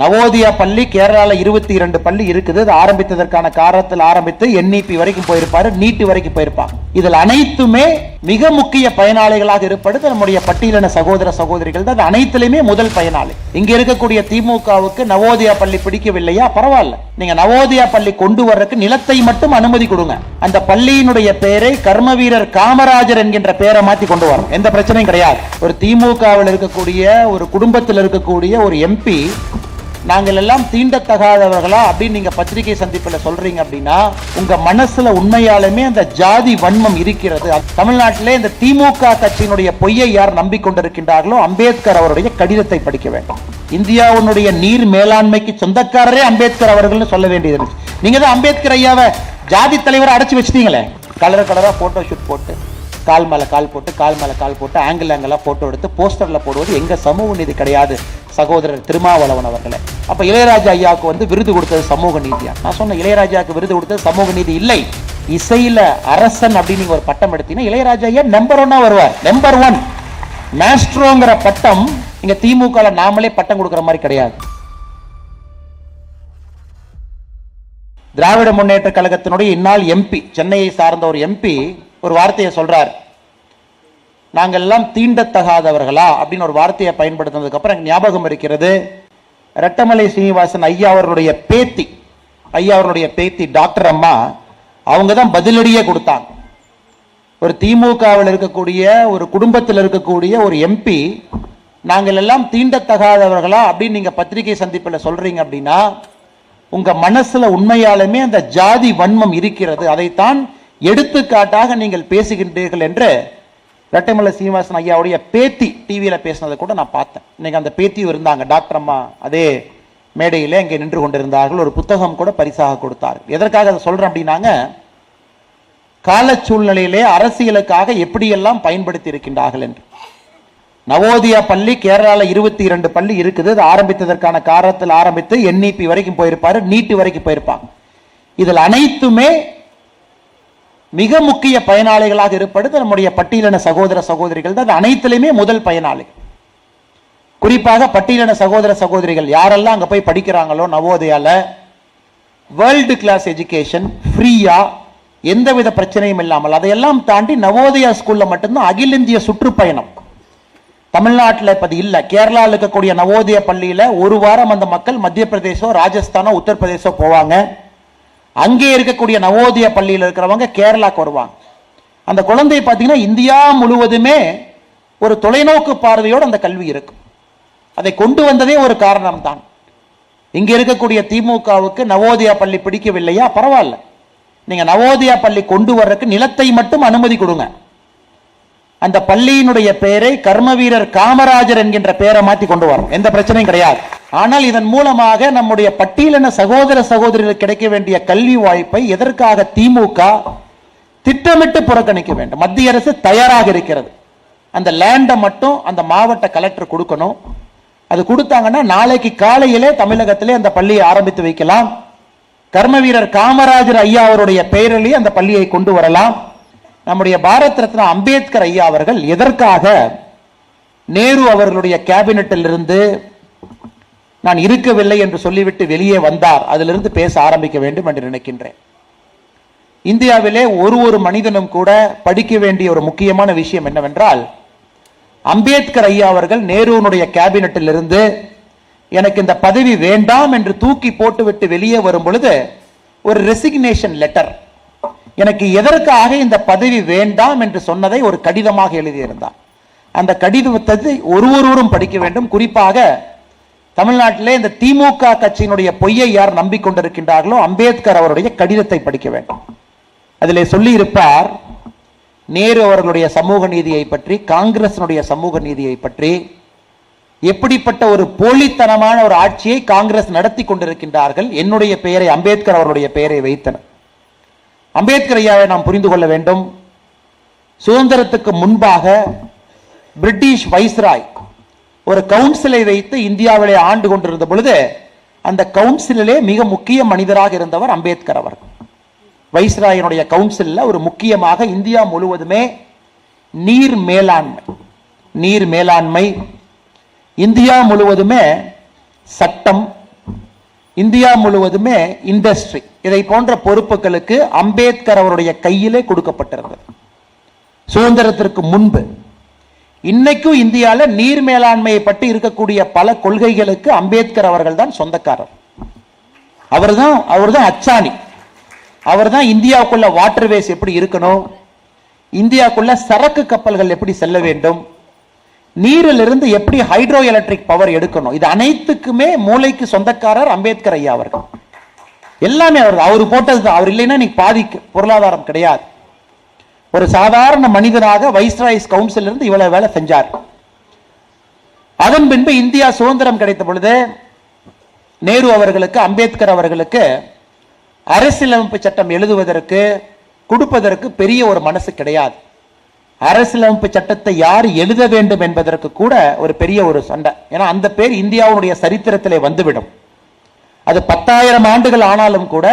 நவோதியா பள்ளி கேரளாவில் இருபத்தி இரண்டு பள்ளி இருக்குது. அது ஆரம்பித்ததற்கான காரணத்தில் ஆரம்பித்து என்இபி வரைக்கும் போயிருப்பாரு நீட்டு வரைக்கும் போயிருப்பாங்க. இதில் அனைத்துமே மிக முக்கிய பயனாளிகளாக இருப்பது நம்முடைய பட்டியலின சகோதர சகோதரிகள் தான். அனைத்திலுமே முதல் பயனாளி. இங்க இருக்கக்கூடிய திமுகவுக்கு நவோதயா பள்ளி பிடிக்கவில்லையா? பரவாயில்ல. நீங்க நவோதயா பள்ளி கொண்டு வர்றதுக்கு நிலத்தை மட்டும் அனுமதி கொடுங்க. அந்த பள்ளியினுடைய பெயரை கர்ம வீரர் காமராஜர் என்கின்ற பெயரை மாத்தி கொண்டு வரணும். எந்த பிரச்சனையும் கிடையாது. ஒரு திமுகவில் இருக்கக்கூடிய ஒரு குடும்பத்தில் இருக்கக்கூடிய ஒரு எம்பி நாங்கள் எல்லாம் தீண்டத்தகாதவர்களா அப்படின்னு நீங்க பத்திரிகை சந்திப்பில் சொல்றீங்க அப்படின்னா உங்க மனசுல உண்மையாலுமே அந்த ஜாதி வன்மம் இருக்கிறது. தமிழ்நாட்டிலே இந்த திமுக கட்சியினுடைய பொய்யை யார் நம்பிக்கொண்டிருக்கின்றார்களோ அம்பேத்கர் அவருடைய கடிதத்தை படிக்க வேண்டும். இந்தியாவுடைய நீர் மேலாண்மைக்கு சொந்தக்காரரே அம்பேத்கர் அவர்கள்னு சொல்ல வேண்டியது இருந்துச்சு. நீங்க தான் அம்பேத்கர் ஐயாவை ஜாதி தலைவரை அடைச்சி வச்சிட்டீங்களே. கலர் கலரா போட்டோ ஷூட் போட்டு. கால் மேலே கால் போட்டு கால் மேலே கால் போட்டு ஆங்கிள் ஆங்கிளாக போட்டோ எடுத்து போஸ்டரில் போடுவது எங்கள் சமூக நீதி கிடையாது. சகோதரர் திருமாவளவன் அவர்களை. அப்போ இளையராஜா ஐயாவுக்கு வந்து விருது கொடுத்தது சமூக நீதியா? நான் சொன்ன இளையராஜாவுக்கு விருது கொடுத்தது சமூக நீதி இல்லை. இசையில அரசன் அப்படின்னு நீங்க ஒரு பட்டம் எடுத்தீங்கன்னா இளையராஜா ஐயா நம்பர் ஒன்னா வருவார். நம்பர் ஒன் மேஸ்ட்ரோங்கிற பட்டம் இங்க திமுக நாமளே பட்டம் கொடுக்குற மாதிரி கிடையாது. திராவிட முன்னேற்ற கழகத்தினுடைய இந்நாள் எம்பி சென்னையை சார்ந்த ஒரு எம்பி ஒரு வார்த்தையை சொல்கிறார் நாங்கள் எல்லாம் தீண்டத்தகாதவர்களா? அப்படின்னு ஒரு வார்த்தையை பயன்படுத்தினதுக்கப்புறம் ஞாபகம் இருக்கிறது. ரெட்டமலை சீனிவாசன் ஐயா அவர்களுடைய பேத்தி ஐயா அவர்களுடைய பேத்தி டாக்டர் அம்மா அவங்க தான் பதிலடியே கொடுத்தாங்க. ஒரு திமுகவில் இருக்கக்கூடிய ஒரு குடும்பத்தில் இருக்கக்கூடிய ஒரு எம்பி நாங்கள் எல்லாம் தீண்டத்தகாதவர்களா? அப்படின்னு நீங்க பத்திரிகை சந்திப்பில் சொல்றீங்க அப்படின்னா உங்க மனசுல உண்மையாலுமே அந்த ஜாதி வன்மம் இருக்கிறது. அதைத்தான் எடுத்துக்காட்டாக நீங்கள் பேசுகின்றீர்கள் என்று ரெட்டைமலை சீனிவாசன் ஐயாவுடைய பேத்தி டிவியில் பேசினதை கூட நான் பார்த்தேன். இன்னைக்கு அந்த பேத்தியும் இருந்தாங்க. டாக்டர் அம்மா அதே மேடையிலே இங்கே நின்று கொண்டிருந்தார்கள். ஒரு புத்தகம் கூட பரிசாக கொடுத்தார். எதற்காக அதை சொல்கிறேன் அப்படின்னாங்க கால சூழ்நிலையிலே அரசியலுக்காக எப்படியெல்லாம் பயன்படுத்தி இருக்கின்றார்கள் என்று. நவோதயா பள்ளி கேரளாவில் இருபத்தி இரண்டு பள்ளி இருக்குது. அது ஆரம்பித்ததற்கான காரணத்தில் ஆரம்பித்து என்இபி வரைக்கும் போயிருப்பாரு நீட்டு வரைக்கும் போயிருப்பாங்க. இதில் அனைத்துமே மிக முக்கிய பயனாளிகளாக இருப்பது நம்முடைய பட்டியலின சகோதர சகோதரிகள் தான். அது அனைத்திலுமே முதல் பயனாளி. குறிப்பாக பட்டியலின சகோதர சகோதரிகள் யாரெல்லாம் அங்கே போய் படிக்கிறாங்களோ நவோதயால வேர்ல்டு கிளாஸ் எஜுகேஷன் ஃப்ரீயா எந்தவித பிரச்சனையும் இல்லாமல் அதையெல்லாம் தாண்டி நவோதயா ஸ்கூல்ல மட்டும்தான் அகில இந்திய சுற்றுப்பயணம். தமிழ்நாட்டில் இப்போ அது கேரளாவில் இருக்கக்கூடிய நவோதய பள்ளியில் ஒரு வாரம் அந்த மக்கள் மத்திய பிரதேசம் ராஜஸ்தானோ உத்தரப்பிரதேசோ போவாங்க. அங்கே இருக்கக்கூடிய நவோதய பள்ளியில் இருக்கிறவங்க கேரளாக்கு வருவாங்க. அந்த குழந்தை பார்த்தீங்கன்னா இந்தியா முழுவதுமே ஒரு தொலைநோக்கு பார்வையோடு அந்த கல்வி இருக்கும். அதை கொண்டு வந்ததே ஒரு காரணம் தான். இங்கே இருக்கக்கூடிய திமுகவுக்கு நவோதயா பள்ளி பிடிக்கவில்லையா? பரவாயில்ல. நீங்கள் நவோதயா பள்ளி கொண்டு வர்றதுக்கு நிலத்தை மட்டும் அனுமதி கொடுங்க. அந்த பள்ளியினுடைய பெயரை கர்ம வீரர் காமராஜர் என்கின்ற பெயரை மாத்தி கொண்டு வரும் எந்த பிரச்சனையும் கிடையாது. ஆனால் இதன் மூலமாக நம்முடைய பட்டியலின சகோதர சகோதரிகள் கிடைக்க வேண்டிய கல்வி வாய்ப்பை எதற்காக திமுக திட்டமிட்டு புறக்கணிக்க வேண்டும்? மத்திய அரசு தயாராக இருக்கிறது. அந்த லேண்டை மட்டும் அந்த மாவட்ட கலெக்டர் கொடுக்கணும். அது கொடுத்தாங்கன்னா நாளைக்கு காலையிலே தமிழகத்திலே அந்த பள்ளியை ஆரம்பித்து வைக்கலாம். கர்ம வீரர் காமராஜர் ஐயா அவருடைய பெயரிலேயே அந்த பள்ளியை கொண்டு வரலாம். நம்முடைய பாரத் ரத்னா அம்பேத்கர் ஐயா அவர்கள் எதற்காக நேரு அவர்களுடைய கேபினட்டில் இருந்து நான் இருக்கவில்லை என்று சொல்லிவிட்டு வெளியே வந்தார் அதிலிருந்து பேச ஆரம்பிக்க வேண்டும் என்று நினைக்கின்றேன். இந்தியாவிலே ஒரு ஒரு மனிதனும் கூட படிக்க வேண்டிய ஒரு முக்கியமான விஷயம் என்னவென்றால் அம்பேத்கர் ஐயா அவர்கள் நேருனுடைய கேபினட்டில் இருந்து எனக்கு இந்த பதவி வேண்டாம் என்று தூக்கி போட்டுவிட்டு வெளியே வரும் பொழுது ஒரு ரெசிக்னேஷன் லெட்டர் எனக்கு எதற்காக இந்த பதவி வேண்டாம் என்று சொன்னதை ஒரு கடிதமாக எழுதியிருந்தார் அந்த கடிதத்தை ஒரு ஒருவரும் படிக்க வேண்டும். குறிப்பாக தமிழ்நாட்டிலே இந்த திமுக கட்சியினுடைய பொய்யை யார் நம்பிக்கொண்டிருக்கின்றார்களோ அம்பேத்கர் அவருடைய கடிதத்தை படிக்க வேண்டும். அதில் சொல்லியிருப்பார் நேரு அவர்களுடைய சமூக நீதியை பற்றி காங்கிரசினுடைய சமூக நீதியை பற்றி எப்படிப்பட்ட ஒரு போலித்தனமான ஒரு ஆட்சியை காங்கிரஸ் நடத்தி கொண்டிருக்கின்றார்கள். என்னுடைய பெயரை அம்பேத்கர் அவருடைய பெயரை வைத்தனர். அம்பேத்கர் ஐயாவை நாம் புரிந்து கொள்ள வேண்டும். சுதந்திரத்துக்கு முன்பாக பிரிட்டிஷ் வைஸ்ராய் ஒரு கவுன்சிலை வைத்து இந்தியாவிலே ஆண்டு கொண்டிருந்த பொழுது அந்த கவுன்சிலிலே மிக முக்கிய மனிதராக இருந்தவர் அம்பேத்கர் அவர். வைஸ்ராயினுடைய கவுன்சிலில் ஒரு முக்கியமாக இந்தியா முழுவதுமே நீர் மேலாண்மை நீர் மேலாண்மை இந்தியா முழுவதுமே சட்டம் இந்தியா முழுவதுமே இண்டஸ்ட்ரி இதை போன்ற பொறுப்புகளுக்கு அம்பேத்கர் அவருடைய கையிலே கொடுக்கப்பட்டிருந்தது. சுதந்திரத்திற்கு முன்பு இன்னைக்கும் இந்தியாவில் நீர் மேலாண்மையை பற்றி இருக்கக்கூடிய பல கொள்கைகளுக்கு அம்பேத்கர் அவர்கள் தான் சொந்தக்காரர். அவர்தான் அவர்தான் அச்சாணி. அவர்தான் இந்தியாவுக்குள்ள வாட்டர்வேஸ் எப்படி இருக்கணும்? இந்தியாவுக்குள்ள சரக்கு கப்பல்கள் எப்படி செல்ல வேண்டும்? நீரிலிருந்து எப்படி ஹைட்ரோ எலக்ட்ரிக் பவர் எடுக்கணும்? இது அனைத்துக்குமே மூளைக்கு சொந்தக்காரர் அம்பேத்கர் ஐயா அவர்கள். எல்லாமே அவர் அவர் போட்டது தான். அவர் இல்லைன்னா இன்னைக்கு பாதிக்கு பொருளாதாரம் கிடையாது. ஒரு சாதாரண மனிதனாக வைஸ்ராய்ஸ் கவுன்சில் இருந்து இவ்வளவு வேலை செஞ்சார். அதன் பின்பு இந்தியா சுதந்திரம் கிடைத்த பொழுது நேரு அவர்களுக்கு அம்பேத்கர் அவர்களுக்கு அரசியலமைப்பு சட்டம் எழுதுவதற்கு கொடுப்பதற்கு பெரிய ஒரு மனசு கிடையாது. அரசியலமைப்பு சட்டத்தை யார் எழுத வேண்டும் என்பதற்கு கூட ஒரு பெரிய ஒரு சண்டை. ஏன்னா அந்த பேர் இந்தியாவுடைய சரித்திரத்திலே வந்துவிடும். அது பத்தாயிரம் ஆண்டுகள் ஆனாலும் கூட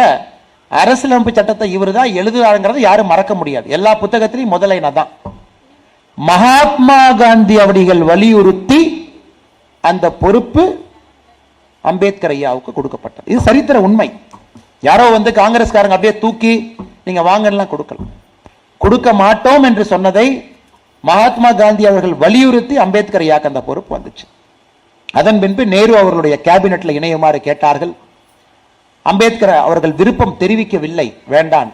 அரசியலமைப்பு சட்டத்தை இவர் தான் எழுதுறாங்கிறத யாரும் மறக்க முடியாது. எல்லா புத்தகத்திலையும் முதலைனா தான் மகாத்மா காந்தி அவர்கள் வலியுறுத்தி அந்த பொறுப்பு அம்பேத்கர் ஐயாவுக்கு கொடுக்கப்பட்டது. இது சரித்திர உண்மை. யாரோ வந்து காங்கிரஸ்காரங்க அப்படியே தூக்கி நீங்க வாங்கலாம் கொடுக்கலாம் கொடுக்க மாட்டோம் என்று சொன்னதை மகாத்மா காந்தி அவர்கள் வலியுறுத்தி அம்பேத்கர் ஐயாக்கு அந்த பொறுப்பு வந்துச்சு. அதன் பின்பு நேரு அவர்களுடைய கேபினெட்ல இணையுமாறு கேட்டார்கள். அம்பேத்கர் அவர்கள் விருப்பம் தெரிவிக்கவில்லை. வேண்டான்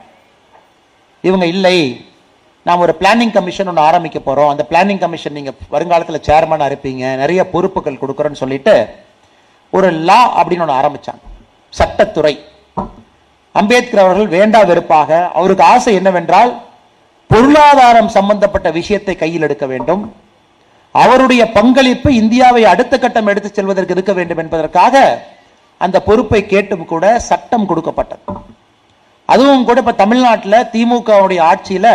இவங்க இல்லை. நாம் ஒரு பிளானிங் கமிஷன் ஒன்று ஆரம்பிக்க போறோம். அந்த பிளானிங் கமிஷன் நீங்கள் வருங்காலத்தில் சேர்மனாக இருப்பீங்க. நிறைய பொறுப்புகள் கொடுக்குறோன்னு சொல்லிட்டு ஒரு லா அப்படின்னு ஒன்று ஆரம்பித்தாங்க சட்டத்துறை. அம்பேத்கர் அவர்கள் வேண்டா வெறுப்பாக அவருக்கு ஆசை என்னவென்றால் பொருளாதாரம் சம்பந்தப்பட்ட விஷயத்தை கையில் எடுக்க வேண்டும். அவருடைய பங்களிப்பு இந்தியாவை அடுத்த கட்டம் எடுத்து செல்வதற்கு இருக்க வேண்டும் என்பதற்காக அந்த பொறுப்பை கேட்டும் கூட சட்டம் கொடுக்கப்பட்டது. அதுவும் கூட இப்போ தமிழ்நாட்டில் திமுகவுடைய ஆட்சியில்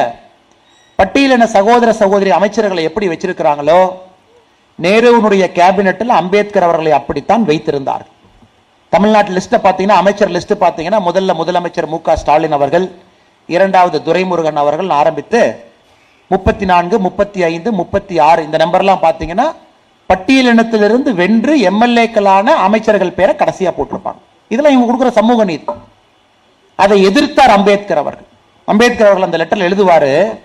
பட்டியலின சகோதர சகோதரி அமைச்சர்களை எப்படி வச்சிருக்கிறாங்களோ நேருவினுடைய கேபினெட்டில் அம்பேத்கர் அவர்களை அப்படித்தான் வைத்திருந்தார் தமிழ்நாட்டு லிஸ்ட்டை பார்த்தீங்கன்னா அமைச்சர் லிஸ்ட்டு பார்த்தீங்கன்னா முதல்ல முதலமைச்சர் மு க ஸ்டாலின் அவர்கள் இரண்டாவது துரைமுருகன் அவர்கள் ஆரம்பித்து முப்பத்தி நான்கு முப்பத்தி ஐந்து முப்பத்தி ஆறு இந்த நம்பர்லாம் பார்த்தீங்கன்னா பட்டியலினத்திலிருந்து வென்று எம்எல்ஏக்களான அமைச்சர்கள் பேரை கடைசியா போட்டிருப்பாங்க. இதெல்லாம் இவங்க கொடுக்குற சமூக நீதி. அதை எதிர்த்தார் அம்பேத்கர் அவர்கள். அம்பேத்கர் அவர்கள் அந்த லெட்டர் எழுதுவாரு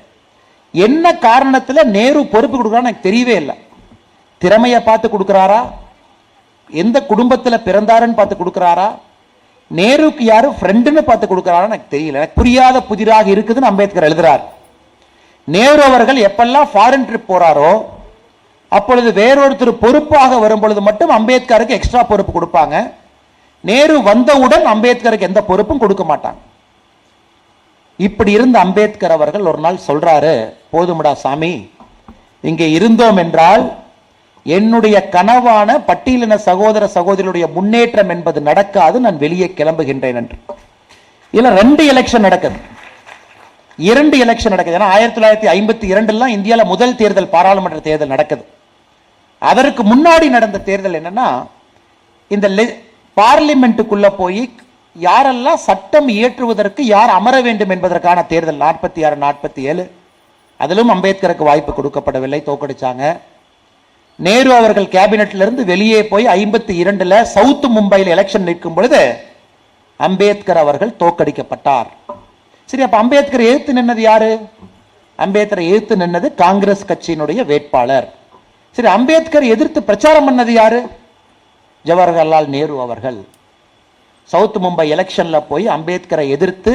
என்ன காரணத்துல நேரு பொறுப்பு கொடுக்குறான்னு எனக்கு தெரியவே இல்லை. திறமையை பார்த்து கொடுக்குறாரா? எந்த குடும்பத்தில் பிறந்தாருன்னு பார்த்து கொடுக்குறாரா? நேருக்கு யாரும் ஃப்ரெண்டுன்னு பார்த்து கொடுக்குறாரா எனக்கு தெரியல. எனக்கு புரியாத புதிராக இருக்குதுன்னு அம்பேத்கர் எழுதுறாரு. நேரு அவர்கள் எப்பெல்லாம் ஃபாரின் ட்ரிப் போறாரோ அப்பொழுது வேறொருத்தர் பொறுப்பாக வரும்பொழுது மட்டும் அம்பேத்கருக்கு எக்ஸ்ட்ரா பொறுப்பு கொடுப்பாங்க. நேரு வந்தவுடன் அம்பேத்கருக்கு எந்த பொறுப்பும் கொடுக்க மாட்டாங்க. இப்படி இருந்த அம்பேத்கர் அவர்கள் ஒரு நாள் சொல்றாரு போதுமடா சாமி இங்கே இருந்தோம் என்றால் என்னுடைய கனவான பட்டியலின சகோதர சகோதரியுடைய முன்னேற்றம் என்பது நடக்காது நான் வெளியே கிளம்புகின்றேன் என்று. இதில் ரெண்டு எலெக்ஷன் நடக்குது. இரண்டு எலெக்ஷன் நடக்குது. ஏன்னா ஆயிரத்தி தொள்ளாயிரத்தி ஐம்பத்தி இரண்டுலாம் இந்தியாவில் முதல் தேர்தல் பாராளுமன்ற தேர்தல் நடக்குது. அதற்கு முன்னாடி நடந்த தேர்தல் என்னன்னா இந்த பார்லிமெண்ட்டுக்குள்ள போய் யாரெல்லாம் சட்டம் இயற்றுவதற்கு யார் அமர வேண்டும் என்பதற்கான தேர்தல் நாற்பத்தி ஆறு நாற்பத்தி ஏழு அதிலும் அம்பேத்கருக்கு வாய்ப்பு கொடுக்கப்படவில்லை தோக்கடிச்சாங்க. நேரு அவர்கள் கேபினெட்ல இருந்து வெளியே போய் ஐம்பத்தி இரண்டுல சவுத் மும்பையில் எலெக்ஷன் நிற்கும் பொழுது அம்பேத்கர் அவர்கள் தோக்கடிக்கப்பட்டார். சரி அப்ப அம்பேத்கர் எதிர்த்து நின்னது யாரு? அம்பேத்கரை எதிர்த்து நின்னது காங்கிரஸ் கட்சியினுடைய வேட்பாளர். சரி அம்பேத்கர் எதிர்த்து பிரச்சாரம் பண்ணது யாரு? ஜவஹர்லால் நேரு அவர்கள். சவுத் மும்பை எலெக்ஷனில் போய் அம்பேத்கரை எதிர்த்து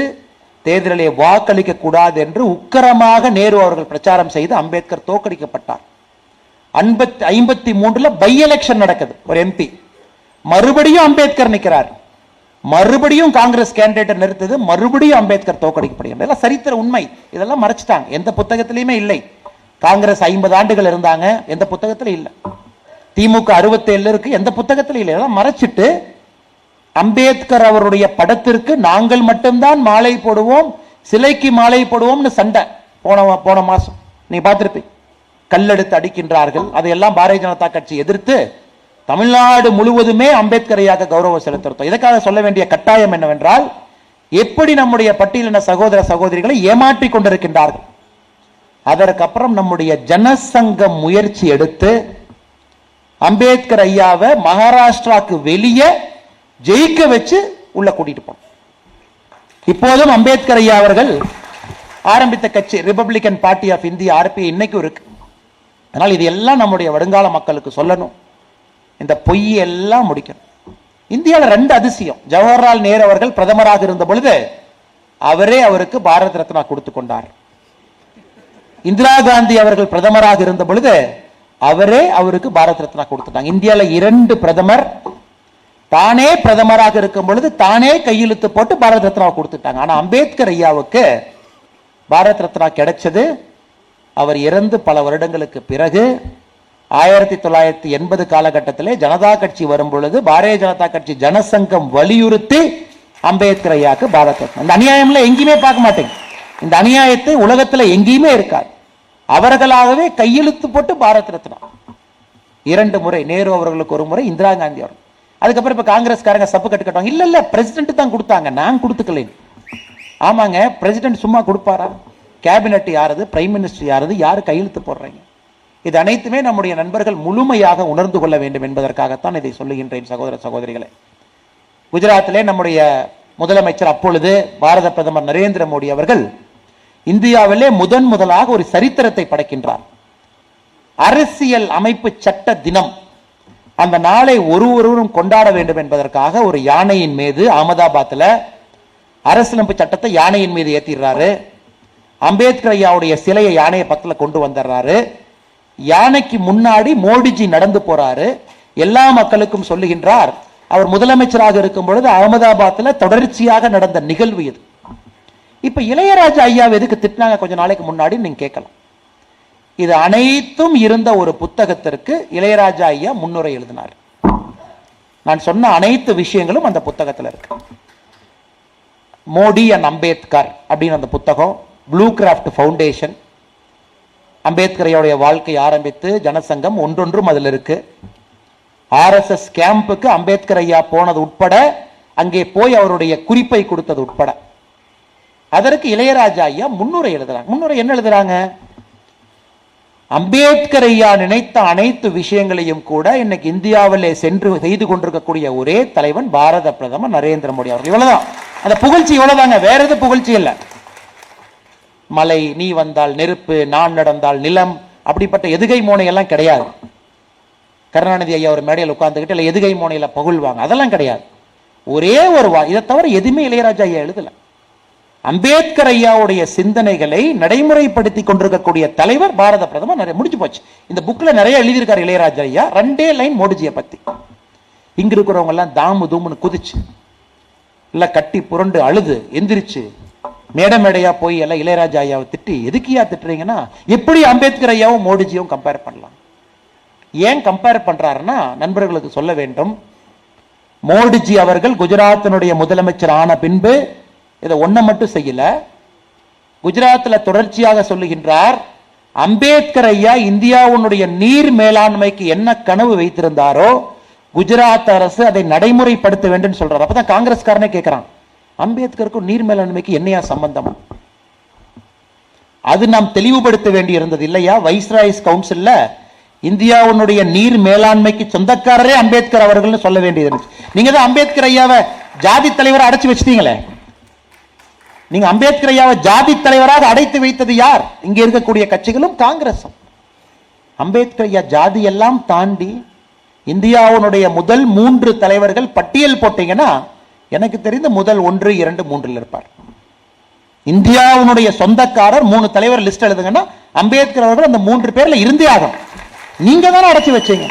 தேர்தலிலே வாக்களிக்க கூடாது என்று உக்கரமாக நேரு அவர்கள் பிரச்சாரம் செய்து அம்பேத்கர் தோக்கடிக்கப்பட்டார் ஐம்பத்தி ஐம்பத்தி மூன்றுல பை எலெக்ஷன் நடக்குது ஒரு எம்பி மறுபடியும் அம்பேத்கர் நிற்கிறார் மறுபடியும் காங்கிரஸ் கேண்டிடேட்டை நிறுத்தது மறுபடியும் அம்பேத்கர் தோக்கடிக்கப்படுகிறது இதெல்லாம் சரித்திர உண்மை. இதெல்லாம் மறைச்சிட்டாங்க. எந்த புத்தகத்திலையுமே இல்லை. காங்கிரஸ் ஐம்பது ஆண்டுகள் இருந்தாங்க எந்த புத்தகத்தில் இல்லை. திமுக அறுபத்தேழு இருக்கு எந்த புத்தகத்தில் இல்லை. இதெல்லாம் மறைச்சிட்டு அம்பேத்கர் அவருடைய படத்திற்கு நாங்கள் மட்டும்தான் மாலை போடுவோம் சிலைக்கு மாலை போடுவோம்னு சண்டை. போன போன மாசம். நீ பார்த்திருப்பீங்க கல்லெடுத்து அடிக்கின்றார்கள். அதையெல்லாம் பாரதிய ஜனதா கட்சி எதிர்த்து தமிழ்நாடு முழுவதுமே அம்பேத்கரையாக கௌரவம் செலுத்துறோம். இதற்காக சொல்ல வேண்டிய கட்டாயம் என்னவென்றால் எப்படி நம்முடைய பட்டியலின சகோதர சகோதரிகளை ஏமாற்றி கொண்டிருக்கின்றார்கள்? அதற்கப்புறம் நம்முடைய ஜனசங்கம் முயற்சி எடுத்து அம்பேத்கர் ஐயாவை மகாராஷ்டிராக்கு வெளியே ஜெயிக்க வச்சு உள்ள கூட்டிட்டு போனோம். இப்போதும் அம்பேத்கர் ஐயா அவர்கள் ஆரம்பித்த கட்சி Republican party of India RP இன்னைக்கும் இருக்கு. அதனால் இது எல்லாம் நம்முடைய வருங்கால மக்களுக்கு சொல்லணும். இந்த பொய் எல்லாம் முடிக்கணும். இந்தியாவில் ரெண்டு அதிசயம். ஜவஹர்லால் நேரு அவர்கள் பிரதமராக இருந்த பொழுது அவரே அவருக்கு பாரத ரத்னா கொடுத்து கொண்டார். இந்திரா காந்தி அவர்கள் பிரதமராக இருந்த பொழுது அவரே அவருக்கு பாரத் ரத்னா கொடுத்துட்டாங்க. இந்தியாவில் இரண்டு பிரதமர் தானே பிரதமராக இருக்கும் பொழுது தானே கையெழுத்து போட்டு பாரத் ரத்னா கொடுத்துட்டாங்க. ஆனால் அம்பேத்கர் ஐயாவுக்கு பாரத் ரத்னா கிடைச்சது. அவர் இறந்து பல வருடங்களுக்கு பிறகு ஆயிரத்தி தொள்ளாயிரத்தி எண்பது காலகட்டத்திலே ஜனதா கட்சி வரும் பொழுது பாரதிய ஜனதா கட்சி ஜனசங்கம் வலியுறுத்தி அம்பேத்கர் ஐயாவுக்கு பாரத் ரத்னா. இந்த அநியாயம்ல எங்கேயுமே பார்க்க மாட்டேங்க இந்த அநியாயத்தை உலகத்தில் எங்கேயுமே இருக்காது. அவர்களாகவே கையெழுத்து போட்டு பாரத் ரத்னா. இரண்டு முறை நேரு அவர்களுக்கு ஒரு முறை இந்திரா காந்தி அவர்கள். அதுக்கப்புறம் இப்ப காங்கிரஸ்காரங்க சப்பு கட்டு கட்டுவாங்க. இல்ல இல்ல பிரசிடென்ட் தான் கொடுத்தாங்க. நான் கொடுத்துக்கலேன். ஆமாங்க பிரசிடென்ட் சும்மா கொடுப்பாரா? கேபினெட் யாரது? பிரைம் மினிஸ்டர் யாரது? யாரு கையெழுத்து போடுறீங்க? இது அனைத்துமே நம்முடைய நண்பர்கள் முழுமையாக உணர்ந்து கொள்ள வேண்டும் என்பதற்காகத்தான் இதை சொல்லுகின்றேன் சகோதர சகோதரிகளை. குஜராத்திலே நம்முடைய முதலமைச்சர் அப்பொழுது பாரத பிரதமர் நரேந்திர மோடி அவர்கள் இந்தியாவிலே முதன் முதலாக ஒரு சரித்திரத்தை படைக்கின்றார். அரசியல் அமைப்பு சட்ட தினம். அந்த நாளை ஒரு ஒருவரும் கொண்டாட வேண்டும் என்பதற்காக ஒரு யானையின் மீது அகமதாபாத்தில் அரசியலமைப்பு சட்டத்தை யானையின் மீது ஏற்றிடுறாரு அம்பேத்கர் ஐயாவுடைய சிலையை யானையை பக்கத்தில் கொண்டு வந்துடுறாரு. யானைக்கு முன்னாடி மோடிஜி நடந்து போறாரு. எல்லா மக்களுக்கும் சொல்லுகின்றார் அவர் முதலமைச்சராக இருக்கும் பொழுது அகமதாபாத்தில் தொடர்ச்சியாக நடந்த நிகழ்வு இது. இப்போ இளையராஜா ஐயா எதுக்கு திட்டினாங்க? கொஞ்சம் நாளைக்கு முன்னாடி நீங்க கேட்கலாம். இது அனைத்தும் இருந்த ஒரு புத்தகத்திற்கு இளையராஜா ஐயா முன்னுரை எழுதினார். நான் சொன்ன அனைத்து விஷயங்களும் அந்த புத்தகத்தில் இருக்கு. மோடி அண்ட் அம்பேத்கர் அப்படின்னு அந்த புத்தகம் ப்ளூ கிராஃப்ட் ஃபவுண்டேஷன் அம்பேத்கரையோடைய வாழ்க்கை ஆரம்பித்து ஜனசங்கம் ஒன்றொன்றும் அதில் இருக்கு. ஆர்எஸ்எஸ் கேம்புக்கு அம்பேத்கர் ஐயா போனது உட்பட அங்கே போய் அவருடைய குறிப்பை கொடுத்தது உட்பட. அதற்கு இளையராஜா ஐயா முன்னுரை எழுதுறாங்க. முன்னுரை என்ன எழுதுறாங்க? அம்பேத்கர் ஐயா நினைத்த அனைத்து விஷயங்களையும் கூட இன்னைக்கு இந்தியாவிலே சென்று செய்து கொண்டிருக்கக்கூடிய ஒரே தலைவன் பாரத பிரதமர் நரேந்திர மோடி அவர்கள். இவ்வளவுதான். அந்த புகழ்ச்சி இவ்வளவுதாங்க. வேற எது புகழ்ச்சி இல்லை. மலை நீ வந்தால் நெருப்பு நான் நடந்தால் நிலம் அப்படிப்பட்ட எதுகை மோனையெல்லாம் கிடையாது. கருணாநிதி ஐயா ஒரு மேடையில் உட்காந்துக்கிட்டு இல்லை எதுகை மோனையில் பகுழ்வாங்க அதெல்லாம் கிடையாது. ஒரே ஒரு வா இதை தவிர எதுவுமே இளையராஜா ஐயா எழுதலை. அம்பேத்கர் ஐயாவுடைய சிந்தனைகளை நடைமுறைப்படுத்தி கொண்டிருக்கக்கூடிய தலைவர் பாரத பிரதமர் நிறைய முடிஞ்சு போச்சு. இந்த புக்ல நிறைய எழுதியிருக்காரு இளையராஜா ஐயா. ரெண்டே லைன் மோடிஜியை பத்தி. இங்க இருக்கிறவங்க எல்லாம் தாமு தூமுன்னு குதிச்சு இல்ல கட்டி புரண்டு அழுது எந்திரிச்சு மேடை மேடையா போய் எல்லாம் இளையராஜா ஐயாவை திட்டி எதுக்கியா திட்டுறீங்கன்னா எப்படி அம்பேத்கர் ஐயாவும் மோடிஜியும் கம்பேர் பண்ணலாம்? ஏன் கம்பேர் பண்றாருன்னா நண்பர்களுக்கு சொல்ல வேண்டும். மோடிஜி அவர்கள் குஜராத்தினுடைய முதலமைச்சர் ஆன பின்பு இதை ஒன்றை மட்டும் செய்யல. குஜராத்தில் தொடர்ச்சியாக சொல்லுகின்றார் அம்பேத்கர் ஐயா இந்தியாவுடைய நீர் மேலாண்மைக்கு என்ன கனவு வைத்திருந்தாரோ குஜராத் அரசு அதை நடைமுறைப்படுத்த வேண்டும் சொல்றார். அப்பதான் காங்கிரஸ்காரனே கேட்கிறான் அம்பேத்கருக்கும் நீர் மேலாண்மைக்கு என்னையா சம்பந்தம்? அது நாம் தெளிவுபடுத்த வேண்டி இருந்தது இல்லையா? வைஸ்ராய்ஸ் கவுன்சில்ல இந்தியாவுடைய நீர் மேலாண்மைக்கு சொந்தக்காரரே அம்பேத்கர் அவர்கள்னு சொல்ல வேண்டியது நீங்க தான் அம்பேத்கர் ஐயாவை ஜாதி தலைவரை அடைச்சு வச்சிட்டீங்களே. நீங்க அம்பேத்கர் ஐயாவை ஜாதி தலைவராக அடைத்து வைத்தது யார்? இங்க இருக்கக்கூடிய கட்சிகளும் காங்கிரசும். அம்பேத்கர் ஐயா ஜாதி எல்லாம் தாண்டி இந்தியாவுடைய முதல் மூன்று தலைவர்கள் பட்டியல் போட்டீங்கன்னா எனக்கு தெரிந்த முதல் ஒன்று இரண்டு மூன்றில் இருப்பார். இந்தியாவுடைய சொந்தக்காரர் மூணு தலைவர் லிஸ்ட் எழுதுங்கன்னா அம்பேத்கர் அவர்கள் அந்த மூன்று பேர்ல இருந்தே ஆகும் நீங்க தானே அடைச்சு வச்சீங்க.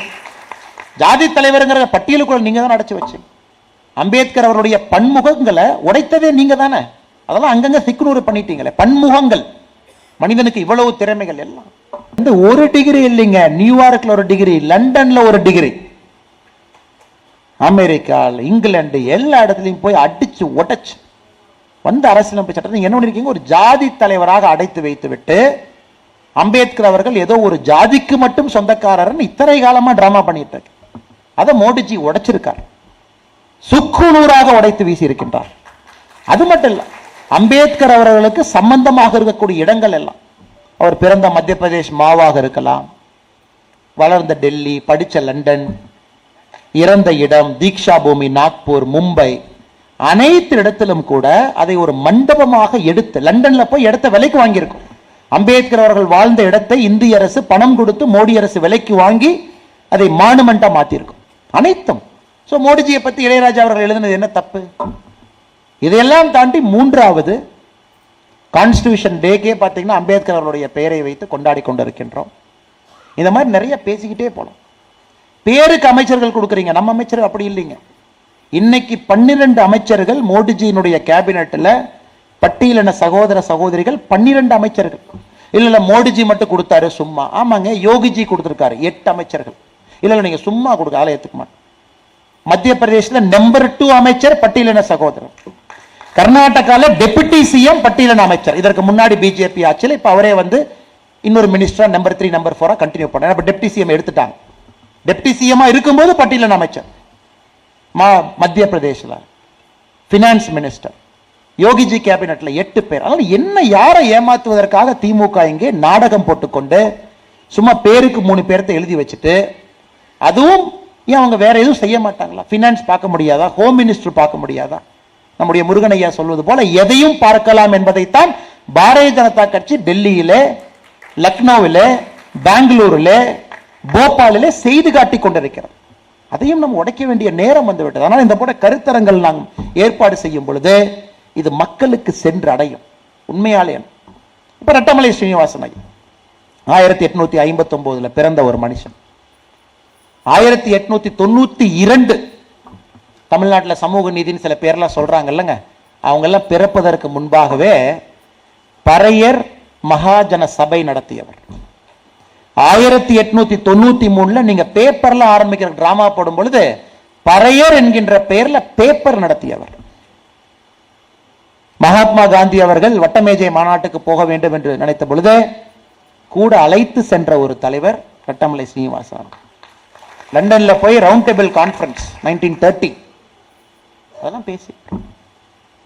ஜாதி தலைவருங்கிற பட்டியலுக்குள்ள நீங்க தானே அடைச்சு வச்சீங்க. அம்பேத்கர் அவருடைய பன்முகங்களை உடைத்ததே நீங்க தானே. அதெல்லாம் அங்கங்க சிக்குநூறு பண்ணிட்டீங்களே பன்முகங்கள். மனிதனுக்கு இவ்வளவு திறமைகள் எல்லாம். இந்த ஒரு டிகிரி இல்லைங்க நியூயார்க்ல ஒரு டிகிரி லண்டன்ல ஒரு டிகிரி. அமெரிக்கா இங்கிலாந்து எல்லா இடத்துலையும் போய் அடிச்சு உடைச்சு வந்த அரசியலமைப்பு சட்டத்தை என்ன பண்ணிருக்கீங்க? ஒரு ஜாதி தலைவராக அடைத்து வைத்து விட்டு அம்பேத்கர் அவர்கள் ஏதோ ஒரு ஜாதிக்கு மட்டும் சொந்தக்காரர்னு இத்தனை காலமா டிராமா பண்ணிட்டு இருக்கு. அதை மோடிஜி உடைச்சிருக்கார். சுக்குநூறாக உடைத்து வீசி இருக்கின்றார் அது மட்டும் இல்லை. அம்பேத்கர் அவர்களுக்கு சம்பந்தமாக இருக்கக்கூடிய இடங்கள் எல்லாம். அவர் பிறந்த மத்திய பிரதேஷ் மாவாக இருக்கலாம். வளர்ந்த டெல்லி படிச்ச லண்டன் இறந்த இடம் தீக்ஷா பூமி நாக்பூர் மும்பை அனைத்து இடத்திலும் கூட அதை ஒரு மண்டபமாக எடுத்து லண்டன்ல போய் இடத்த விலைக்கு வாங்கியிருக்கும். அம்பேத்கர் அவர்கள் வாழ்ந்த இடத்தை இந்திய அரசு பணம் கொடுத்து மோடி அரசு விலைக்கு வாங்கி அதை மானுமெண்டா மாத்திருக்கும் அனைத்தும். சோ மோடிஜியை பத்தி இளையராஜா அவர்கள் எழுதினது என்ன தப்பு? இதையெல்லாம் தாண்டி மூன்றாவது கான்ஸ்டியூஷன் டேக்கே பார்த்தீங்கன்னா அம்பேத்கர் அவருடைய பெயரை வைத்து கொண்டாடி கொண்டிருக்கின்றோம். இந்த மாதிரி நிறைய பேசிக்கிட்டே போகலாம். பேருக்கு அமைச்சர்கள் கொடுக்குறீங்க. நம்ம அமைச்சர் அப்படி இல்லைங்க. இன்னைக்கு பன்னிரண்டு அமைச்சர்கள் மோடிஜியினுடைய கேபினெட்டில் பட்டியலின சகோதர சகோதரிகள் பன்னிரெண்டு அமைச்சர்கள். இல்லை இல்லை மோடிஜி மட்டும் கொடுத்தாரு சும்மா. ஆமாங்க யோகிஜி கொடுத்துருக்காரு எட்டு அமைச்சர்கள். இல்லை இல்லை நீங்கள் சும்மா கொடுக்க ஆலயத்துக்குமா மத்திய பிரதேசத்தில் நம்பர் டூ அமைச்சர் பட்டியலின சகோதரர். கர்நாடகாவில் டெபுட்டி சிஎம் பட்டியலின் அமைச்சர். இதற்கு முன்னாடி பிஜேபி ஆட்சியில் இப்போ அவரே வந்து இன்னொரு மினிஸ்டரா நம்பர் த்ரீ நம்பர் ஃபோரா கண்டினியூ பண்ணார். அப்ப டெப்டி சிஎம் எடுத்துட்டாங்க. டெப்டி சிஎம்மா இருக்கும்போது பட்டியலின் அமைச்சர். மா மத்திய பிரதேசில் ஃபினான்ஸ் மினிஸ்டர் யோகிஜி கேபினெட்ல எட்டு பேர். அதனால என்ன யாரை ஏமாத்துவதற்காக திமுக இங்கே நாடகம் போட்டுக்கொண்டு சும்மா பேருக்கு மூணு பேர்த்த எழுதி வச்சுட்டு அதுவும் ஏன் அவங்க வேற எதுவும் செய்ய மாட்டாங்களா? ஃபினான்ஸ் பார்க்க முடியாதா? ஹோம் மினிஸ்டர் பார்க்க முடியாதா? நம்முடைய முருகனையா சொல்வது போல எதையும் பார்க்கலாம் என்பதைத்தான் பாரதிய ஜனதா கட்சி டெல்லியில லக்னோவில் பெங்களூரில் போபாலில் செய்து காட்டி கொண்டிருக்கிறது. அதையும் நம்ம உடைக்க வேண்டிய நேரம் வந்துவிட்டது. ஆனால் இந்த போல கருத்தரங்கள் நாம் ஏற்பாடு செய்யும் பொழுது இது மக்களுக்கு சென்று அடையும். உண்மையாலே இப்ப ரெட்டமலை ஸ்ரீனிவாசன் ஐயா. ஆயிரத்தி எட்நூத்தி ஐம்பத்தி ஒன்பதுல பிறந்த ஒரு மனுஷன். ஆயிரத்தி எட்நூத்தி தொண்ணூத்தி இரண்டு தமிழ்நாட்டில் சமூக நீதினு சில பேர்லாம் சொல்றாங்க இல்லைங்க அவங்கெல்லாம் பிறப்பதற்கு முன்பாகவே பறையர் மகாஜன சபை நடத்தியவர். ஆயிரத்தி எட்நூத்தி தொண்ணூத்தி மூணுல நீங்க பேப்பர்ல ஆரம்பிக்கிற டிராமா போடும் பொழுது பறையர் என்கின்ற பெயர்ல பேப்பர் நடத்தியவர். மகாத்மா காந்தி அவர்கள் வட்டமேஜை மாநாட்டுக்கு போக வேண்டும் என்று நினைத்த பொழுது கூட அழைத்து சென்ற ஒரு தலைவர் ரட்டமலை சீனிவாசன். லண்டன்ல போய் round table conference nineteen thirty அதெல்லாம் பேசி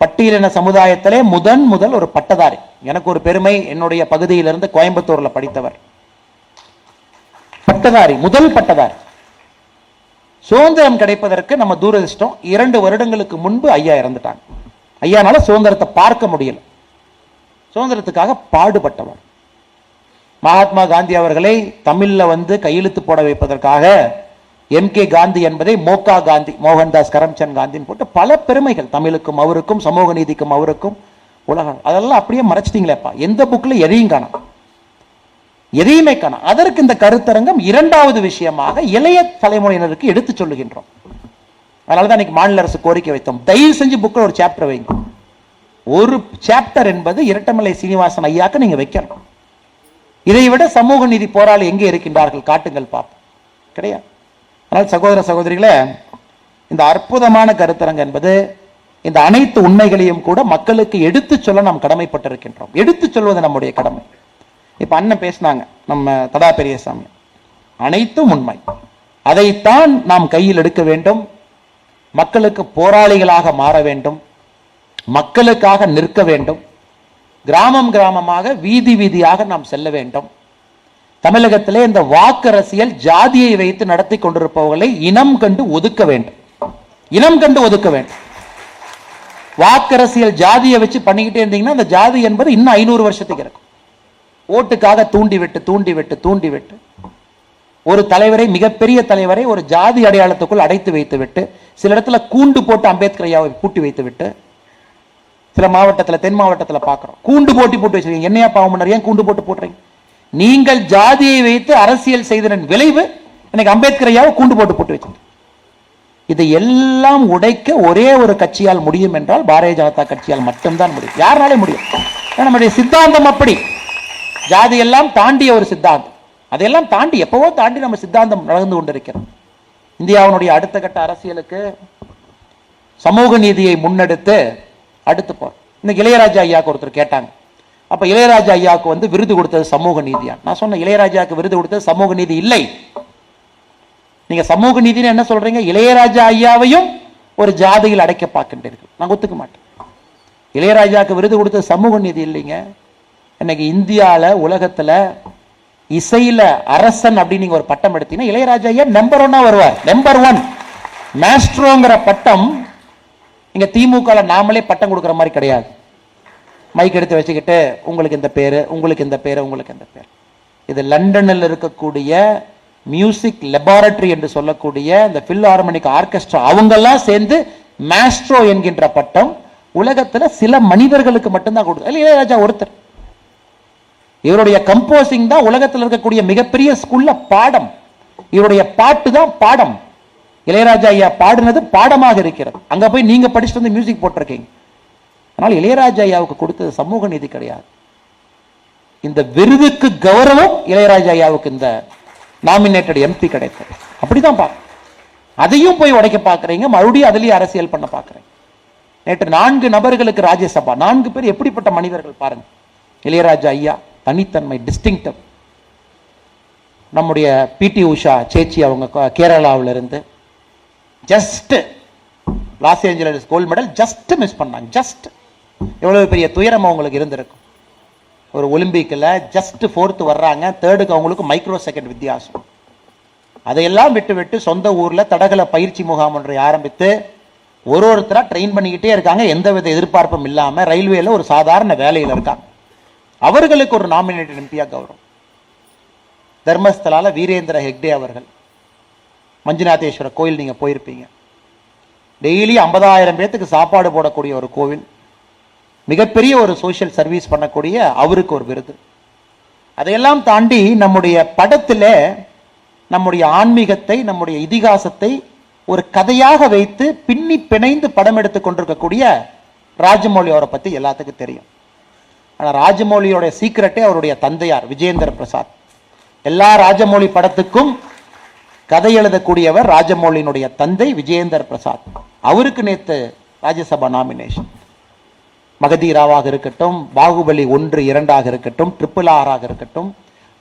பட்டியலின சமுதாயத்திலே முதன் முதல் ஒரு பட்டதாரி. எனக்கு ஒரு பெருமை என்னுடைய பகுதியிலிருந்து கோயம்புத்தூர்ல படித்தவர். பட்டதாரி முதல் பட்டதாரி. சுதந்திரம் கிடைப்பதற்கு நம்ம தூரதிஷ்டம். இரண்டு வருடங்களுக்கு முன்பு ஐயா இறந்துட்டாங்க. ஐயானால சுதந்திரத்தை பார்க்க முடியல. சுதந்திரத்துக்காக பாடுபட்டவர். மகாத்மா காந்தி அவர்களை தமிழ்ல வந்து கையெழுத்து போட வைப்பதற்காக எம் கே காந்தி என்பதை மோகா காந்தி மோகன்தாஸ் கரம்சந்த் காந்தின்னு போட்டு பல பெருமைகள் தமிழுக்கும் அவருக்கும் சமூக நீதிக்கும் அவருக்கும் உலகம் அதெல்லாம் அப்படியே மறைச்சிட்டீங்களேப்பா. எந்த புக்ல எதையும் காணும். எதையுமே காணோம். அதற்கு இந்த கருத்தரங்கம் இரண்டாவது விஷயமாக இளைய தலைமுறையினருக்கு எடுத்து சொல்லுகின்றோம். அதனால தான் இன்னைக்கு மாநில அரசு கோரிக்கை வைத்தோம். தயவு செஞ்சு புக்கில் ஒரு சாப்டர் வைங்க. ஒரு சாப்டர் என்பது இரட்டமலை சீனிவாசன் ஐயாக்கு நீங்க வைக்கணும். இதை விட சமூக நீதி போராளி எங்கே இருக்கின்றார்கள்? காட்டுங்கள் பாப்போம். கிடையாது. அதனால் சகோதர சகோதரிகளே இந்த அற்புதமான கருத்தரங்கு என்பது இந்த அனைத்து உண்மைகளையும் கூட மக்களுக்கு எடுத்து சொல்ல நாம் கடமைப்பட்டிருக்கின்றோம். எடுத்து சொல்வது நம்முடைய கடமை. இப்ப அண்ணன் பேசினாங்க நம்ம தடா பெரியசாமி. அனைத்தும் உண்மை. அதைத்தான் நாம் கையில் எடுக்க வேண்டும். மக்களுக்கு போராளிகளாக மாற வேண்டும். மக்களுக்காக நிற்க வேண்டும். கிராமம் கிராமமாக வீதி வீதியாக நாம் செல்ல வேண்டும். தமிழகத்திலே இந்த வாக்கரசியல் ஜாதியை வைத்து நடத்தி கொண்டிருப்பவர்களை இனம் கண்டு ஒதுக்க வேண்டும். இனம் கண்டு ஒதுக்க வேண்டும். வாக்கரசியல் ஜாதியை வச்சு பண்ணிக்கிட்டே இருந்தீங்கன்னா அந்த ஜாதி என்பது இன்னும் ஐநூறு வருஷத்துக்கு இருக்கும். ஓட்டுக்காக தூண்டி விட்டு தூண்டி விட்டு தூண்டி விட்டு ஒரு தலைவரை மிகப்பெரிய தலைவரை ஒரு ஜாதி அடையாளத்துக்குள் அடைத்து வைத்து விட்டு சில இடத்துல கூண்டு போட்டு அம்பேத்கர் ஐயாவை பூட்டி வைத்து விட்டு சில மாவட்டத்தில் தென் மாவட்டத்தில் பார்க்குறோம். கூண்டு போட்டி போட்டு வச்சிருக்கீங்க. என்னையா பாவம் ஏன் கூண்டு போட்டு போட்டுறீங்க? நீங்கள் ஜாதியை வைத்து அரசியல் செய்ததன் விளைவு எனக்கு அம்பேத்கர் ஐயாவை கூண்டு போட்டு போட்டு வச்சிருக்கீங்க இதை எல்லாம் உடைக்க ஒரே ஒரு கட்சியால் முடியும் என்றால் பாரதிய ஜனதா கட்சியால் மட்டும்தான் முடியும். யாருனாலே முடியும்? நம்முடைய சித்தாந்தம் அப்படி. ஜாதி எல்லாம் தாண்டிய ஒரு சித்தாந்தம். அதையெல்லாம் தாண்டி எப்பவோ தாண்டி நம்ம சித்தாந்தம் நடந்து கொண்டிருக்கிறோம் இந்தியாவினுடைய அடுத்த கட்ட அரசியலுக்கு சமூக நீதியை முன்னெடுத்து அடுத்து போறோம். இன்னைக்கு இளையராஜா ஐயாவுக்கு ஒருத்தர் கேட்டாங்க. அப்போ இளையராஜா ஐயாவுக்கு வந்து விருது கொடுத்தது சமூக நீதியா? நான் சொன்னேன் இளையராஜாவுக்கு விருது கொடுத்தது சமூக நீதி இல்லை. நீங்க சமூக நீதினு என்ன சொல்றீங்க? இளையராஜா ஐயாவையும் ஒரு ஜாதியில் அடைக்க பார்க்கின்றீர்கள். நான் ஒத்துக்க மாட்டேன். இளையராஜாவுக்கு விருது கொடுத்தது சமூக நீதி இல்லைங்க. இன்னைக்கு இந்தியாவில் உலகத்தில் இசையில அரசன் அப்படின்னு நீங்க ஒரு பட்டம் எடுத்தீங்கன்னா இளையராஜா ஐயா நம்பர் ஒன்னா வருவார். நம்பர் ஒன் மேஸ்ட்ரோங்கிற பட்டம் இங்க திமுக நாமளே பட்டம் கொடுக்குற மாதிரி கிடையாது. மைக் எடுத்து வச்சுக்கிட்டு உங்களுக்கு இந்த பேரு உங்களுக்கு இந்த பேர் உங்களுக்கு இந்த பேர். இது லண்டனில் இருக்கக்கூடிய மியூசிக் லெபார்டரி என்று சொல்லக்கூடிய இந்த ஃபில் ஹார்மோனிக் ஆர்கெஸ்ட்ரா அவங்கெல்லாம் சேர்ந்து மேஸ்ட்ரோ என்கின்ற பட்டம் உலகத்துல சில மனிதர்களுக்கு மட்டும்தான் கொடுத்து இளையராஜா ஒருத்தர். இவருடைய கம்போசிங் தான் உலகத்தில் இருக்கக்கூடிய மிகப்பெரிய ஸ்கூல்ல பாடம். இவருடைய பாட்டு தான் பாடம். இளையராஜா ஐயா பாடினது பாடமாக இருக்கிறது. அங்க போய் நீங்க படிச்சுட்டு வந்து மியூசிக் போட்டிருக்கீங்க. ஆனால் இளையராஜா ஐயாவுக்கு கொடுத்தது சமூக நீதி கிடையாது. இந்த விருதுக்கு கௌரவம் இளையராஜா ஐயாவுக்கு இந்த நாமினேட்டட் எம்பி கிடைத்தது. அப்படிதான் பா அதையும் போய் உடைக்க பார்க்குறீங்க மறுபடியும் அதுலயும் அரசியல் பண்ண பார்க்கறீங்க. நேற்று நான்கு நபர்களுக்கு ராஜ்யசபா நான்கு பேர் எப்படிப்பட்ட மனிதர்கள் பாருங்க. இளையராஜா ஐயா தனித்தன்மை டிஸ்டிங்டிவ் நம்முடைய பிடி உஷா சேச்சி அவங்க கேரளாவில் கேரளாவுல இருந்து just Los Angeles gold medal just miss பண்ணாங்க ஜஸ்ட் எவ்வளவு பெரிய துயரம் அவங்களுக்கு இருந்திருக்கும். ஒரு ஒலிம்பிக்கில் ஜஸ்ட் ஃபோர்த்து வர்றாங்க தேர்டுக்கு அவங்களுக்கு மைக்ரோ செகண்ட் வித்தியாசம். அதையெல்லாம் விட்டு விட்டு சொந்த ஊர்ல தடகள பயிற்சி முகாம் ஒன்றை ஆரம்பித்து ஒரு ஒருத்தராக ட்ரெயின் பண்ணிக்கிட்டே இருக்காங்க. எந்த வித எதிர்பார்ப்பும் இல்லாமல் ரயில்வேல ஒரு சாதாரண வேலையில் இருக்காங்க. அவர்களுக்கு ஒரு நாமினேட்டட் எம்பியாக கௌரவம். தர்மஸ்தலால வீரேந்திர ஹெக்டே அவர்கள். மஞ்சுநாதேஸ்வர கோயில் நீங்கள் போயிருப்பீங்க. டெய்லி ஐம்பதாயிரம் பேர்த்துக்கு சாப்பாடு போடக்கூடிய ஒரு கோவில். மிகப்பெரிய ஒரு சோஷியல் சர்வீஸ் பண்ணக்கூடிய அவருக்கு ஒரு விருது. அதையெல்லாம் தாண்டி நம்முடைய படத்தில் நம்முடைய ஆன்மீகத்தை நம்முடைய இதிகாசத்தை ஒரு கதையாக வைத்து பின்னி பிணைந்து படம் எடுத்துக் கொண்டிருக்கக்கூடிய ராஜமௌலி அவரை பற்றி எல்லாத்துக்கும் தெரியும். ஆனால் ராஜமௌலியோட சீக்கிரட்டே அவருடைய தந்தையார் விஜயேந்திர பிரசாத். எல்லா ராஜமௌலி படத்துக்கும் கதை எழுதக்கூடியவர் ராஜமௌலியினுடைய தந்தை விஜயேந்தர் பிரசாத். அவருக்கு நேற்று ராஜ்யசபா நாமினேஷன் மகதீராவாக இருக்கட்டும் பாகுபலி ஒன்று இரண்டாக இருக்கட்டும் ட்ரிபிள் ஆறாக இருக்கட்டும்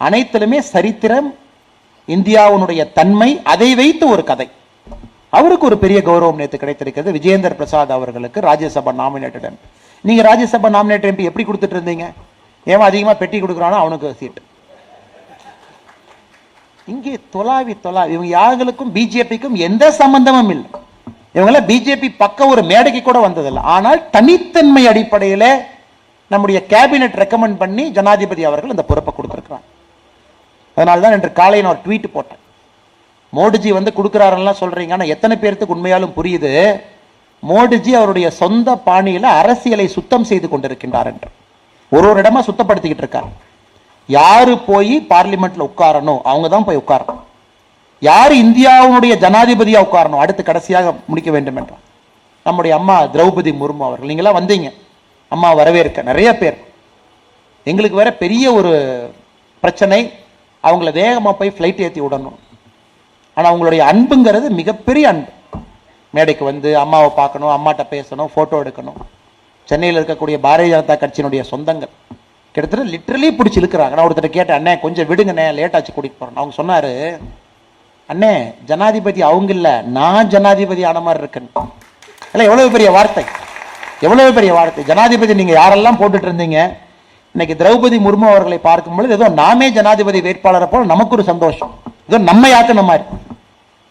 அனைத்திலுமே சரித்திரம் இந்தியாவினுடைய தன்மை அதை வைத்து ஒரு கதை. அவருக்கு ஒரு பெரிய கௌரவம் நேற்று கிடைத்திருக்கிறது. விஜயேந்தர் பிரசாத் அவர்களுக்கு ராஜ்யசபா நாமினேட்டட் எம்பி நீங்கள் ராஜ்யசபா நாமினேட்டட் எம்பி எப்படி கொடுத்துட்டு இருந்தீங்க? ஏன் அதிகமாக பெட்டி கொடுக்குறானோ அவனுக்கு சீட் இங்கே தொலாவி தொலாவி இவங்க யாருகளுக்கும் பிஜேபிக்கும் எந்த சம்பந்தமும் இல்லை. இவங்கெல்லாம் பிஜேபி பக்கம் ஒரு மேடைக்கு கூட வந்ததில்லை. ஆனால் தனித்தன்மை அடிப்படையில் நம்முடைய கேபினெட் ரெக்கமெண்ட் பண்ணி ஜனாதிபதி அவர்கள் இந்த பொறுப்பை கொடுத்துருக்குறாங்க அதனால தான் இன்று காலை நான் ஒரு ட்வீட் போட்டேன். மோடிஜி வந்து கொடுக்குறாருலாம் சொல்கிறீங்க ஆனால் எத்தனை பேர்த்துக்கு உண்மையாலும் புரியுது. மோடிஜி அவருடைய சொந்த பாணியில் அரசியலை சுத்தம் செய்து கொண்டிருக்கின்றார் என்று. ஒரு ஒரு இடமா சுத்தப்படுத்திக்கிட்டு இருக்கார். யாரு போய் பார்லிமெண்ட்ல உட்காரணும்? அவங்க தான் போய் உட்காரணும். யார் இந்தியாவுடைய ஜனாதிபதியாக உட்காரணும்? அடுத்து கடைசியாக முடிக்க வேண்டும் என்றால் நம்முடைய அம்மா திரௌபதி முர்மு அவர்கள். நீங்களாம் வந்தீங்க. அம்மா வரவேற்க. நிறைய பேர். எங்களுக்கு வேற பெரிய ஒரு பிரச்சனை. அவங்கள வேகமாக போய் ஃப்ளைட் ஏற்றி விடணும். ஆனால் அவங்களுடைய அன்புங்கிறது மிகப்பெரிய அன்பு. மேடைக்கு வந்து அம்மாவை பார்க்கணும் அம்மாட்ட பேசணும் ஃபோட்டோ எடுக்கணும். சென்னையில் இருக்கக்கூடிய பாரதிய ஜனதா கட்சியினுடைய சொந்தங்கள். கிட்டத்தட்ட லிட்ரலி பிடிச்சி இழுக்கிறாங்க நான் ஒருத்தர் கேட்டேன் அண்ணே கொஞ்சம் விடுங்கண்ணே லேட்டாச்சு கூட்டிகிட்டு போகிறேன் அவங்க சொன்னார் அண்ணே ஜனாதிபதி அவங்க இல்லை. நான் ஜனாதிபதி ஆன மாதிரி இருக்கேன். இல்லை எவ்வளவு பெரிய வார்த்தை? எவ்வளவு பெரிய வார்த்தை? ஜனாதிபதி நீங்கள் யாரெல்லாம் போட்டுட்டு இருந்தீங்க? இன்னைக்கு திரௌபதி முர்மு அவர்களை பார்க்கும் பொழுது ஏதோ நாமே ஜனாதிபதி வேட்பாளரை போல நமக்கு ஒரு சந்தோஷம். ஏதோ நம்ம யாத்தின மாதிரி.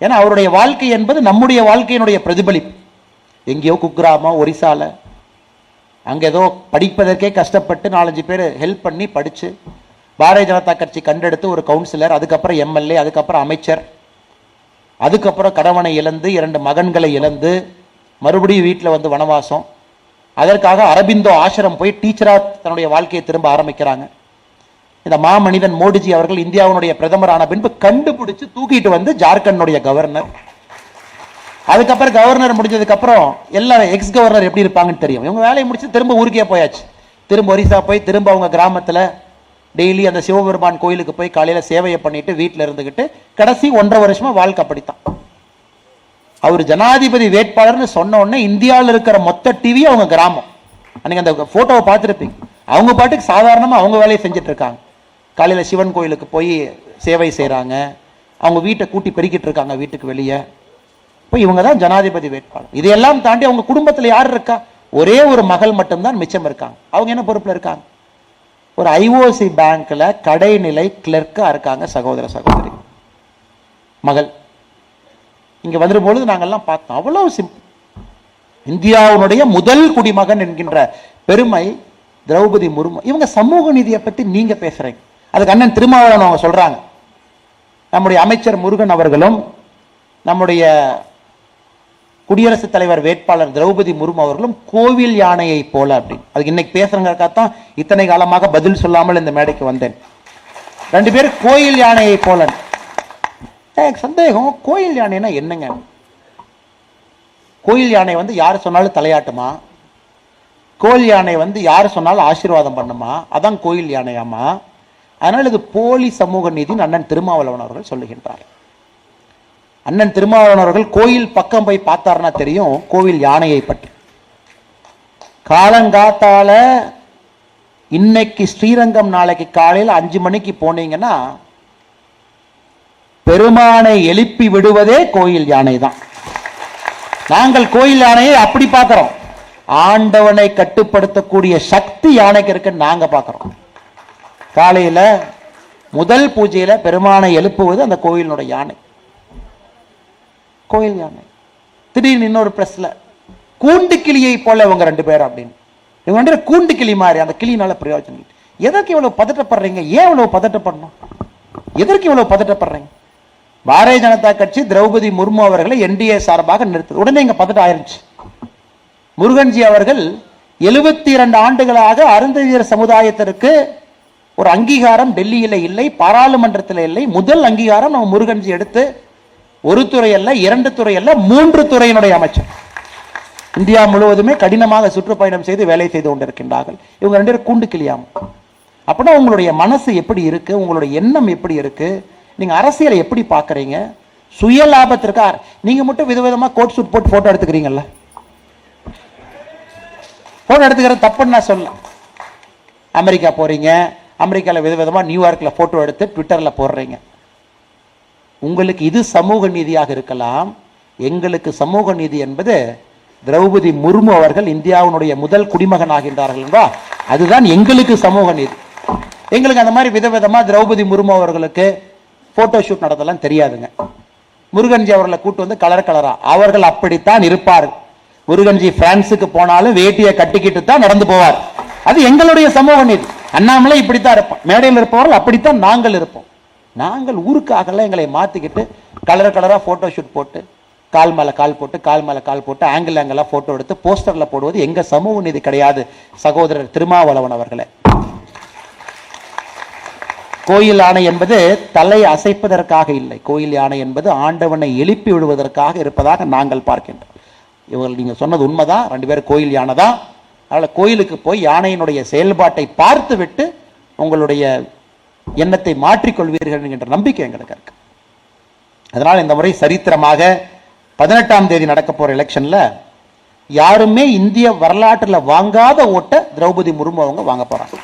ஏன்னா அவருடைய வாழ்க்கை என்பது நம்முடைய வாழ்க்கையினுடைய பிரதிபலிப்பு. எங்கேயோ குக்கிராமம் ஒரிசால. அங்கே ஏதோ படிப்பதற்கே கஷ்டப்பட்டு நாலஞ்சு பேர் ஹெல்ப் பண்ணி படித்து பாரதிய ஜனதா கட்சி கண்டெடுத்து ஒரு கவுன்சிலர் அதுக்கப்புறம் எம்எல்ஏ அதுக்கப்புறம் அமைச்சர். அதுக்கப்புறம் கணவனை இழந்து இரண்டு மகன்களை இழந்து மறுபடியும் வீட்டில் வந்து வனவாசம். அதற்காக அரபிந்தோ ஆசிரம் போய் டீச்சராக தன்னுடைய வாழ்க்கையை திரும்ப ஆரம்பிக்கிறாங்க. இந்த மாமனிதன் மோடிஜி அவர்கள் இந்தியாவினுடைய பிரதமரான பின்பு கண்டுபிடிச்சு தூக்கிட்டு வந்து ஜார்க்கண்டுடைய கவர்னர். அதுக்கப்புறம் கவர்னர் முடிஞ்சதுக்கப்புறம் எல்லாரும் எக்ஸ் கவர்னர் எப்படி இருப்பாங்கன்னு தெரியும். இவங்க வேலையை முடிச்சு திரும்ப ஊருக்கே போயாச்சு. திரும்ப ஒரிசா போய் திரும்ப அவங்க கிராமத்தில் டெய்லி அந்த சிவபெருமான் கோயிலுக்கு போய் காலையில் சேவையை பண்ணிட்டு வீட்டில் இருந்துகிட்டு கடைசி ஒன்றரை வருஷமா வாழ்க்கை அப்படித்தான். அவர் ஜனாதிபதி வேட்பாளர்னு சொன்ன உடனே இந்தியாவில் இருக்கிற மொத்த டிவி அவங்க கிராமம். அன்னைக்கு அந்த போட்டோவை பார்த்துருப்பீங்க. அவங்க பாட்டுக்கு சாதாரணமாக அவங்க வேலையை செஞ்சுட்டு இருக்காங்க. காலையில் சிவன் கோயிலுக்கு போய் சேவை செய்கிறாங்க அவங்க வீட்டை கூட்டி பெருக்கிட்டு இருக்காங்க வீட்டுக்கு வெளியே. இப்போ இவங்க தான் ஜனாதிபதி வேட்பாளர். இதையெல்லாம் தாண்டி அவங்க குடும்பத்தில் யார் இருக்கா? ஒரே ஒரு மகள் மட்டும்தான் மிச்சம் இருக்காங்க. அவங்க என்ன பொறுப்பில் இருக்காங்க? ஒரு ஐஓசி பேங்க்ல கடைநிலை கிளர்க்கா இருக்காங்க சகோதர சகோதரி. மகள். இங்க வந்துடும் பொழுது நாங்கள்லாம் பார்த்தோம் அவ்வளவு சிம்பிள் இந்தியாவுடைய முதல் குடிமகன் என்கின்ற பெருமை திரௌபதி முர்மு இவங்க சமூக நீதியை பற்றி நீங்க பேசுறீங்க. அதுக்கு அண்ணன் திருமாவளவன் அவங்க சொல்றாங்க. நம்முடைய அமைச்சர் முருகன் அவர்களும் நம்முடைய குடியரசுத் தலைவர் வேட்பாளர் திரௌபதி முர்மு அவர்களும் கோவில் யானையை போல அப்படின்னு. அதுக்கு இன்னைக்கு பேசுறங்கிறக்காகத்தான் இத்தனை காலமாக பதில் சொல்லாமல் இந்த மேடைக்கு வந்தேன். ரெண்டு பேரும் கோயில் யானையை போல. எனக்கு சந்தேகம். கோயில் யானைனா என்னங்க? கோயில் யானை வந்து யார் சொன்னாலும் தலையாட்டுமா? கோயில் யானை வந்து யார் சொன்னாலும் ஆசீர்வாதம் பண்ணுமா? அதான் கோயில் யானையாமா? அதனால் இது போலி சமூக நீதினு அண்ணன் திருமாவளவன் அவர்கள் சொல்லுகின்றார். அண்ணன் திருமாவளவன் அவர்கள் கோயில் பக்கம் போய் பார்த்தாருன்னா தெரியும் கோவில் யானையை பற்றி காலங்காத்தால இன்னைக்கு ஸ்ரீரங்கம் நாளைக்கு காலையில் அஞ்சு மணிக்கு போனீங்கன்னா பெருமானை எழுப்பி விடுவதே கோயில் யானை தான் நாங்கள் கோயில் யானையை அப்படி பார்க்கிறோம். ஆண்டவனை கட்டுப்படுத்தக்கூடிய சக்தி யானைக்கு இருக்குன்னு நாங்கள் பார்க்குறோம். காலையில் முதல் பூஜையில் பெருமானை எழுப்புவது அந்த கோயிலினுடைய யானை. கோயில் யானை. திடீர்னு இன்னொரு பிரஸ்ல கூண்டு கிளியை போல இவங்க ரெண்டு பேர் அப்படின்னு. இவங்க ரெண்டு பேரும் கூண்டு கிளி மாதிரி அந்த கிளினால பிரயோஜனம் எதற்கு இவ்வளவு பதட்டப்படுறீங்க? ஏன் இவ்வளவு பதட்டப்படணும்? எதற்கு இவ்வளவு பதட்டப்படுறீங்க? பாரதிய ஜனதா கட்சி திரௌபதி முர்மு அவர்களை என்டிஏ சார்பாக நிறுத்து உடனே இங்க பதட்டம் ஆயிருச்சு. முருகன்ஜி அவர்கள் எழுபத்தி இரண்டு ஆண்டுகளாக அருந்ததியர் சமுதாயத்திற்கு ஒரு அங்கீகாரம் டெல்லியில இல்லை பாராளுமன்றத்தில் இல்லை. முதல் அங்கீகாரம் நம்ம முருகன்ஜி எடுத்து ஒரு துறை அல்ல இரண்டு துறை அல்ல மூன்று துறையினுடைய அமைச்சர். இந்தியா முழுவதுமே கடினமாக சுற்றுப்பயணம் செய்து வேலை செய்து கொண்டிருக்கின்றார்கள். இவங்க ரெண்டு பேரும் கூண்டு கிளியாம. அப்படின்னா உங்களுடைய மனசு எப்படி இருக்கு? உங்களுடைய எண்ணம் எப்படி இருக்கு? நீங்க அரசியலை எப்படி பாக்குறீங்க சுய லாபத்திற்கா? நீங்க மட்டும் விதவிதமா கோட் சூட் போட்டு போட்டோ எடுத்துக்கிறீங்கல்ல. போட்டோ எடுத்துக்கிறது தப்புன்னு நான் சொல்ல அமெரிக்கா போறீங்க அமெரிக்காவில் விதவிதமாக நியூயார்க்கில் ஃபோட்டோ எடுத்து ட்விட்டரில் போடுறீங்க. உங்களுக்கு இது சமூக நீதியாக இருக்கலாம். எங்களுக்கு சமூக நீதி என்பது திரௌபதி முர்மு அவர்கள் இந்தியாவினுடைய முதல் குடிமகன் ஆகின்றார்கள் என்பா. அதுதான் எங்களுக்கு சமூக நீதி. எங்களுக்கு அந்த மாதிரி விதவிதமாக திரௌபதி முர்மு அவர்களுக்கு போட்டோ ஷூட் நடத்தலாம் தெரியாதுங்க. முருகன்ஜி அவர்களை கூட்டு வந்து கலர் கலரா அவர்கள் அப்படித்தான் இருப்பார் முருகன்ஜி பிரான்ஸுக்கு போனாலும் வேட்டியை கட்டிக்கிட்டு தான் நடந்து போவார். அது எங்களுடைய சமூக நீதி. அண்ணாமலை இப்படித்தான் இருப்போம் மேடையில் இருப்பவர்கள் அப்படித்தான் நாங்கள் இருப்போம். நாங்கள் ஊருக்காகலாம் எங்களை மாற்றிக்கிட்டு கலர் கலராக ஃபோட்டோ ஷூட் போட்டு கால் மேலே கால் போட்டு கால் மேலே கால் போட்டு ஆங்கிள் ஆங்கிளாக ஃபோட்டோ எடுத்து போஸ்டரில் போடுவது எங்கள் சமூக நீதி கிடையாது. சகோதரர் திருமாவளவன் அவர்களே. கோயில் யானை என்பது தலை அசைப்பதற்காக இல்லை. கோயில் யானை என்பது ஆண்டவனை எழுப்பி விடுவதற்காக இருப்பதாக நாங்கள் பார்க்கின்றோம். இவர்கள் நீங்கள் சொன்னது உண்மைதான். ரெண்டு பேரும் கோயில் யானை தான் அதனால் கோயிலுக்கு போய் யானையினுடைய செயல்பாட்டை பார்த்து விட்டு உங்களுடைய எண்ணத்தை மாற்றிக்கொள்வீர்கள் என்கின்ற நம்பிக்கை எங்களுக்கு இருக்கு. அதனால் இந்த முறை சரித்திரமாக பதினெட்டாம் தேதி நடக்க போற எலெக்ஷன்ல யாருமே இந்திய வரலாற்றுல வாங்காத ஓட்டை திரௌபதி முர்மு அவங்க வாங்க போறாங்க.